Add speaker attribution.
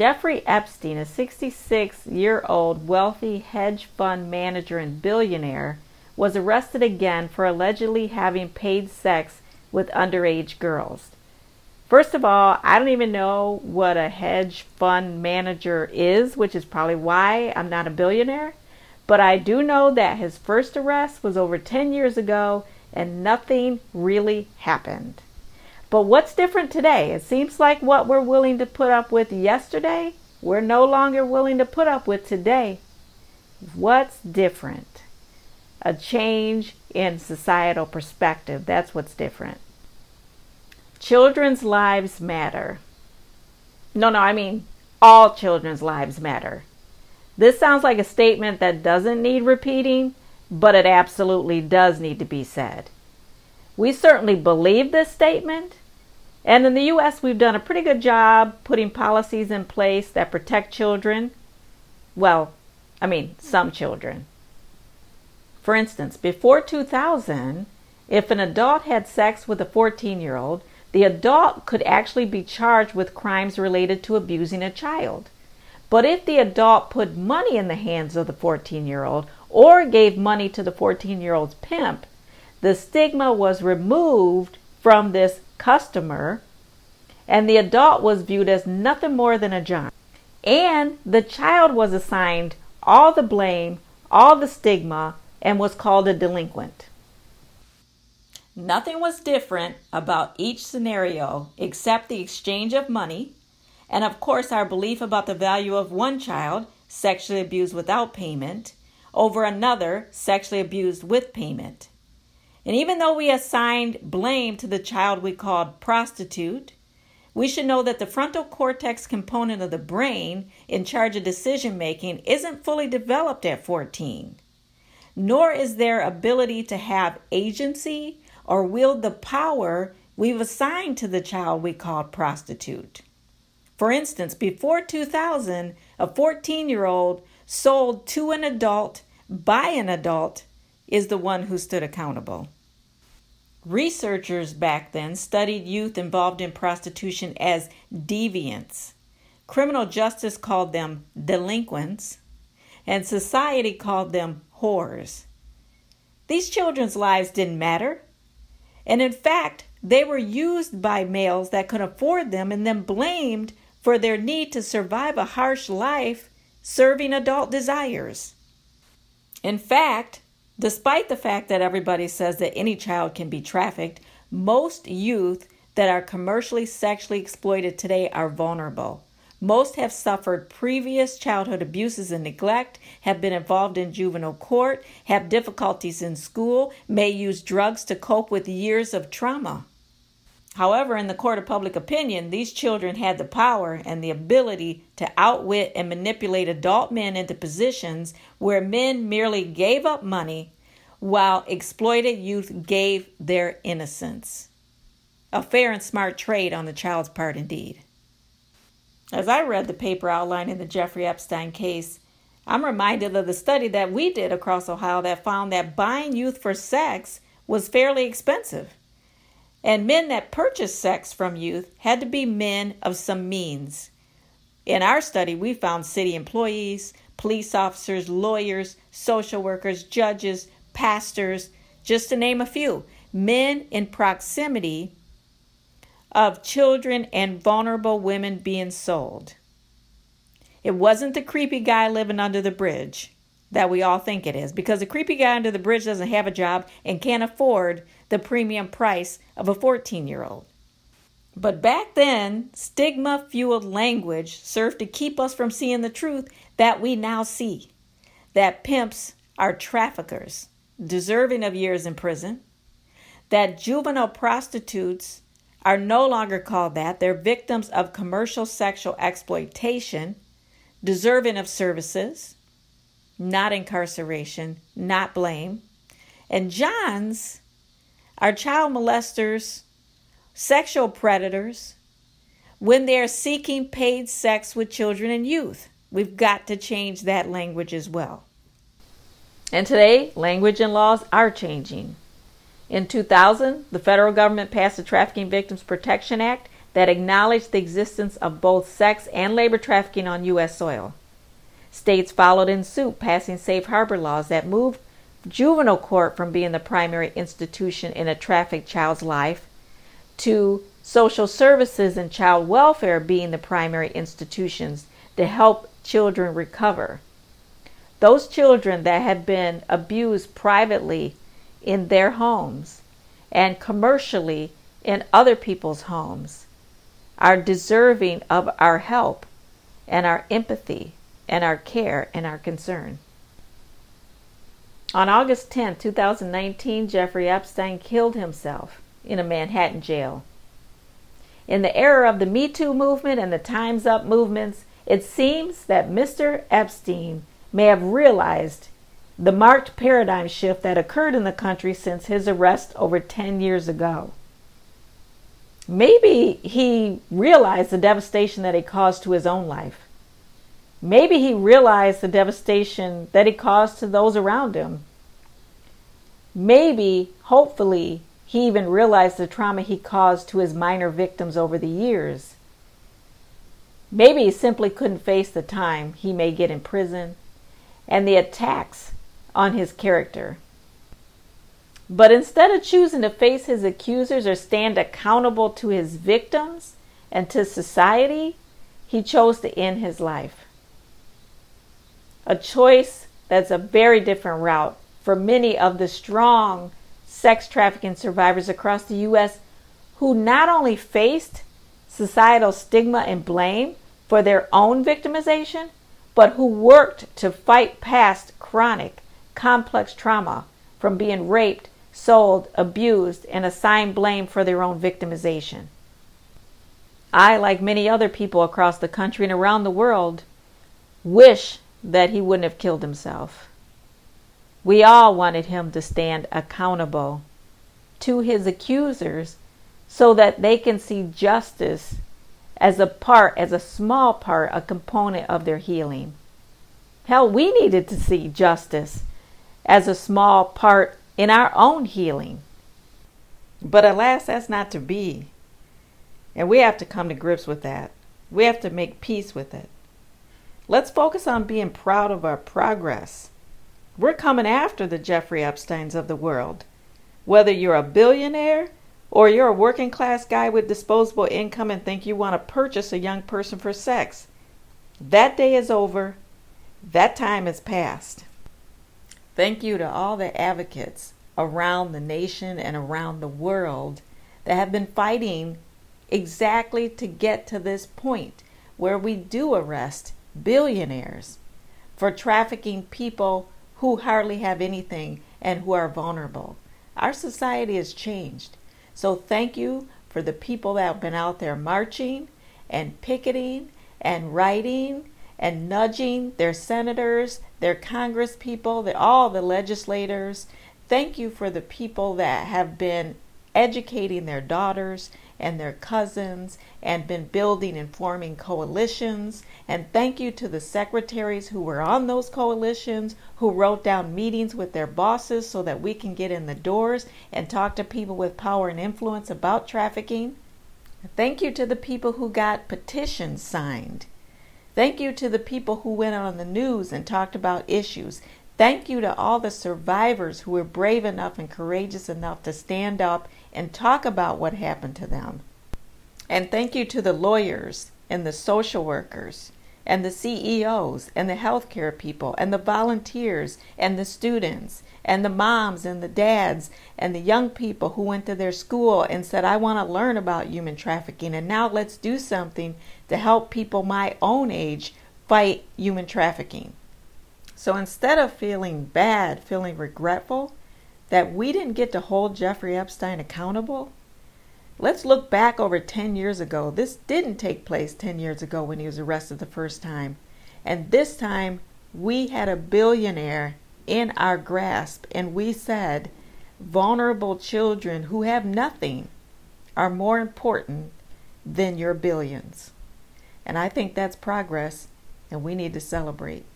Speaker 1: Jeffrey Epstein, a 66 year old wealthy hedge fund manager and billionaire, was arrested again for allegedly having paid sex with underage girls. First of all, I don't even know what a hedge fund manager is, which is probably why I'm not a billionaire. But I do know that his first arrest was over 10 years ago and nothing really happened. But what's different today? It seems like what we're willing to put up with yesterday, we're no longer willing to put up with today. What's different? A change in societal perspective. That's what's different. Children's lives matter. No, no, I mean all children's lives matter. This sounds like a statement that doesn't need repeating, but it absolutely does need to be said. We certainly believe this statement, and in the U.S., we've done a pretty good job putting policies in place that protect children. Well, I mean, some children. For instance, before 2000, if an adult had sex with a 14 year old, the adult could actually be charged with crimes related to abusing a child. But if the adult put money in the hands of the 14 year old or gave money to the 14 year old's pimp, the stigma was removed from this customer, and the adult was viewed as nothing more than a John. And the child was assigned all the blame, all the stigma, and was called a delinquent. Nothing was different about each scenario except the exchange of money, and of course, our belief about the value of one child sexually abused without payment over another sexually abused with payment. And even though we assigned blame to the child we called prostitute, we should know that the frontal cortex component of the brain in charge of decision making isn't fully developed at 14, nor is their ability to have agency or wield the power we've assigned to the child we called prostitute. For instance, before 2000, a 14 year old sold to an adult by an adult is the one who stood accountable. Researchers back then studied youth involved in prostitution as deviants. Criminal justice called them delinquents, and society called them whores. These children's lives didn't matter, and in fact, they were used by males that could afford them and then blamed for their need to survive a harsh life serving adult desires. In fact, despite the fact that everybody says that any child can be trafficked, most youth that are commercially sexually exploited today are vulnerable. Most have suffered previous childhood abuses and neglect, have been involved in juvenile court, have difficulties in school, may use drugs to cope with years of trauma. However, in the court of public opinion, these children had the power and the ability to outwit and manipulate adult men into positions where men merely gave up money while exploited youth gave their innocence. A fair and smart trade on the child's part, indeed. As I read the paper outlining the Jeffrey Epstein case, I'm reminded of the study that we did across Ohio that found that buying youth for sex was fairly expensive. And men that purchased sex from youth had to be men of some means. In our study, we found city employees, police officers, lawyers, social workers, judges, pastors, just to name a few, men in proximity of children and vulnerable women being sold. It wasn't the creepy guy living under the bridge that we all think it is, because the creepy guy under the bridge doesn't have a job and can't afford the premium price of a 14 year old. But back then, stigma fueled language served to keep us from seeing the truth that we now see that pimps are traffickers, deserving of years in prison, that juvenile prostitutes are no longer called that. They're victims of commercial sexual exploitation, deserving of services, not incarceration, not blame. And Johns are child molesters, sexual predators, when they are seeking paid sex with children and youth. We've got to change that language as well. And today, language and laws are changing. In 2000, the federal government passed the Trafficking Victims Protection Act that acknowledged the existence of both sex and labor trafficking on U.S. soil. States followed in suit, passing safe harbor laws that moved juvenile court from being the primary institution in a trafficked child's life to social services and child welfare being the primary institutions to help children recover. Those children that have been abused privately in their homes and commercially in other people's homes are deserving of our help and our empathy and our care and our concern. On August 10, 2019, Jeffrey Epstein killed himself in a Manhattan jail. In the era of the Me Too movement and the Time's Up movements, it seems that Mr. Epstein may have realized the marked paradigm shift that occurred in the country since his arrest over 10 years ago. Maybe he realized the devastation that he caused to his own life. Maybe he realized the devastation that he caused to those around him. Maybe, hopefully, he even realized the trauma he caused to his minor victims over the years. Maybe he simply couldn't face the time he may get in prison and the attacks on his character. But instead of choosing to face his accusers or stand accountable to his victims and to society, he chose to end his life. A choice that's a very different route for many of the strong sex trafficking survivors across the U.S. who not only faced societal stigma and blame for their own victimization, but who worked to fight past chronic, complex trauma from being raped, sold, abused, and assigned blame for their own victimization. I, like many other people across the country and around the world, wish that he wouldn't have killed himself. We all wanted him to stand accountable to his accusers so that they can see justice as a part, as a small part, a component of their healing. Hell, we needed to see justice as a small part in our own healing. But alas, that's not to be. And we have to come to grips with that. We have to make peace with it. Let's focus on being proud of our progress. We're coming after the Jeffrey Epsteins of the world. Whether you're a billionaire or you're a working class guy with disposable income and think you want to purchase a young person for sex, that day is over. That time is past. Thank you to all the advocates around the nation and around the world that have been fighting exactly to get to this point where we do arrest billionaires for trafficking people who hardly have anything and who are vulnerable. Our society has changed. So thank you for the people that have been out there marching and picketing and writing and nudging their senators, their congress people, the, all the legislators. Thank you for the people that have been educating their daughters and their cousins and been building and forming coalitions. And thank you to the secretaries who were on those coalitions, who wrote down meetings with their bosses so that we can get in the doors and talk to people with power and influence about trafficking. Thank you to the people who got petitions signed. Thank you to the people who went on the news and talked about issues. Thank you to all the survivors who were brave enough and courageous enough to stand up and talk about what happened to them. And thank you to the lawyers and the social workers and the CEOs and the healthcare people and the volunteers and the students and the moms and the dads and the young people who went to their school and said, I want to learn about human trafficking and now let's do something to help people my own age fight human trafficking. So instead of feeling bad, feeling regretful that we didn't get to hold Jeffrey Epstein accountable, let's look back over 10 years ago. This didn't take place 10 years ago when he was arrested the first time. And this time we had a billionaire in our grasp, and we said, vulnerable children who have nothing are more important than your billions. And I think that's progress, and we need to celebrate.